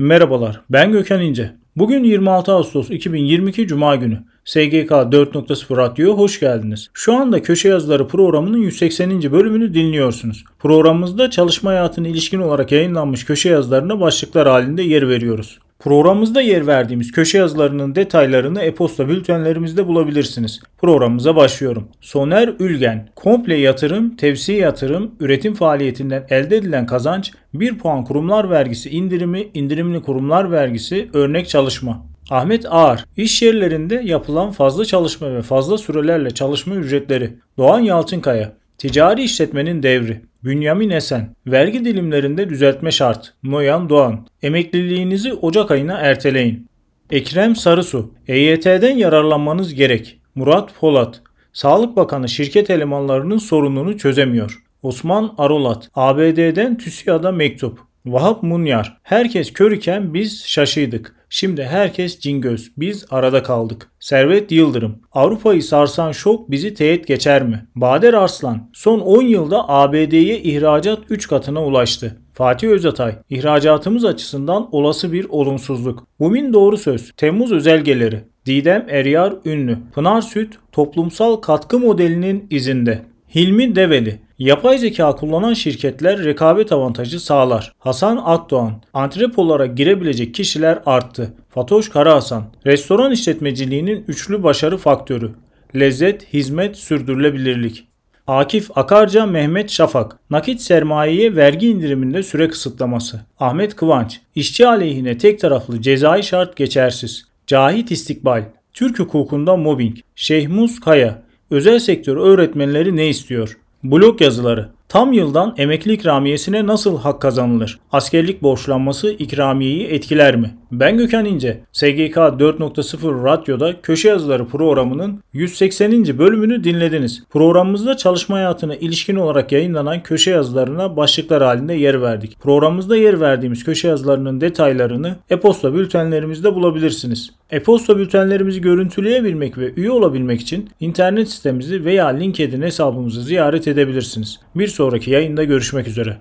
Merhabalar, ben Gökhan İnce. Bugün 26 Ağustos 2022 Cuma günü. SGK 4.0 Radyo'ya hoş geldiniz. Şu anda Köşe Yazıları programının 180. bölümünü dinliyorsunuz. Programımızda çalışma hayatına ilişkin olarak yayınlanmış köşe yazılarına başlıklar halinde yer veriyoruz. Programımızda yer verdiğimiz köşe yazılarının detaylarını e-posta bültenlerimizde bulabilirsiniz. Programımıza başlıyorum. Soner Ülgen, komple yatırım, tevsi yatırım, üretim faaliyetinden elde edilen kazanç, 1 puan kurumlar vergisi indirimi, indirimli kurumlar vergisi, örnek çalışma. Ahmet Ağar, iş yerlerinde yapılan fazla çalışma ve fazla sürelerle çalışma ücretleri. Doğan Yalçınkaya, ticari işletmenin devri. Bünyamin Esen, vergi dilimlerinde düzeltme şart. Noyan Doğan, emekliliğinizi Ocak ayına erteleyin. Ekrem Sarısu, EYT'den yararlanmanız gerek. Murat Polat, Sağlık Bakanı şirket elemanlarının sorununu çözemiyor. Osman Arolat, ABD'den TÜSİAD'a mektup. Vahap Munyar, herkes kör iken biz şaşıydık. Şimdi herkes cingöz, biz arada kaldık. Servet Yıldırım, Avrupa'yı sarsan şok bizi teğet geçer mi? Bader Arslan, son 10 yılda ABD'ye ihracat 3 katına ulaştı. Fatih Özatay, ihracatımız açısından olası bir olumsuzluk. Bumin Doğru Söz, Temmuz özelgeleri. Didem Eryar Ünlü, Pınar Süt, toplumsal katkı modelinin izinde. Hilmi Develi, Yapay zeka kullanan şirketler rekabet avantajı sağlar. Hasan Akdoğan, antrepolara girebilecek kişiler arttı. Fatoş Karahasan, restoran işletmeciliğinin üçlü başarı faktörü. Lezzet, hizmet, sürdürülebilirlik. Akif Akarca Mehmet Şafak, nakit sermayeye vergi indiriminde süre kısıtlaması. Ahmet Kıvanç, işçi aleyhine tek taraflı cezai şart geçersiz. Cahit İstikbal, Türk hukukunda mobbing. Şehmuz Kaya, özel sektör öğretmenleri ne istiyor? Blog yazıları. Tam yıldan emekli ikramiyesine nasıl hak kazanılır? Askerlik borçlanması ikramiyeyi etkiler mi? Ben Gökhan İnce. SGK 4.0 Radyo'da Köşe Yazıları programının 180. bölümünü dinlediniz. Programımızda çalışma hayatına ilişkin olarak yayınlanan köşe yazılarına başlıklar halinde yer verdik. Programımızda yer verdiğimiz köşe yazılarının detaylarını e-posta bültenlerimizde bulabilirsiniz. E-posta bültenlerimizi görüntüleyebilmek ve üye olabilmek için internet sitemizi veya LinkedIn hesabımızı ziyaret edebilirsiniz. Bir sonraki yayında görüşmek üzere.